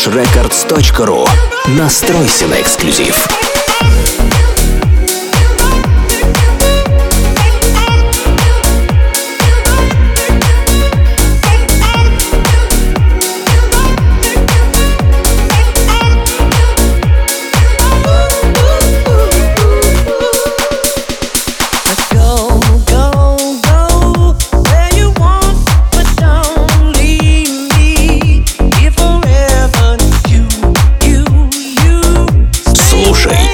freshrecords.ru. Настройся на эксклюзив.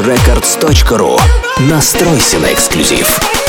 freshrecords.ru. Настройся на эксклюзив.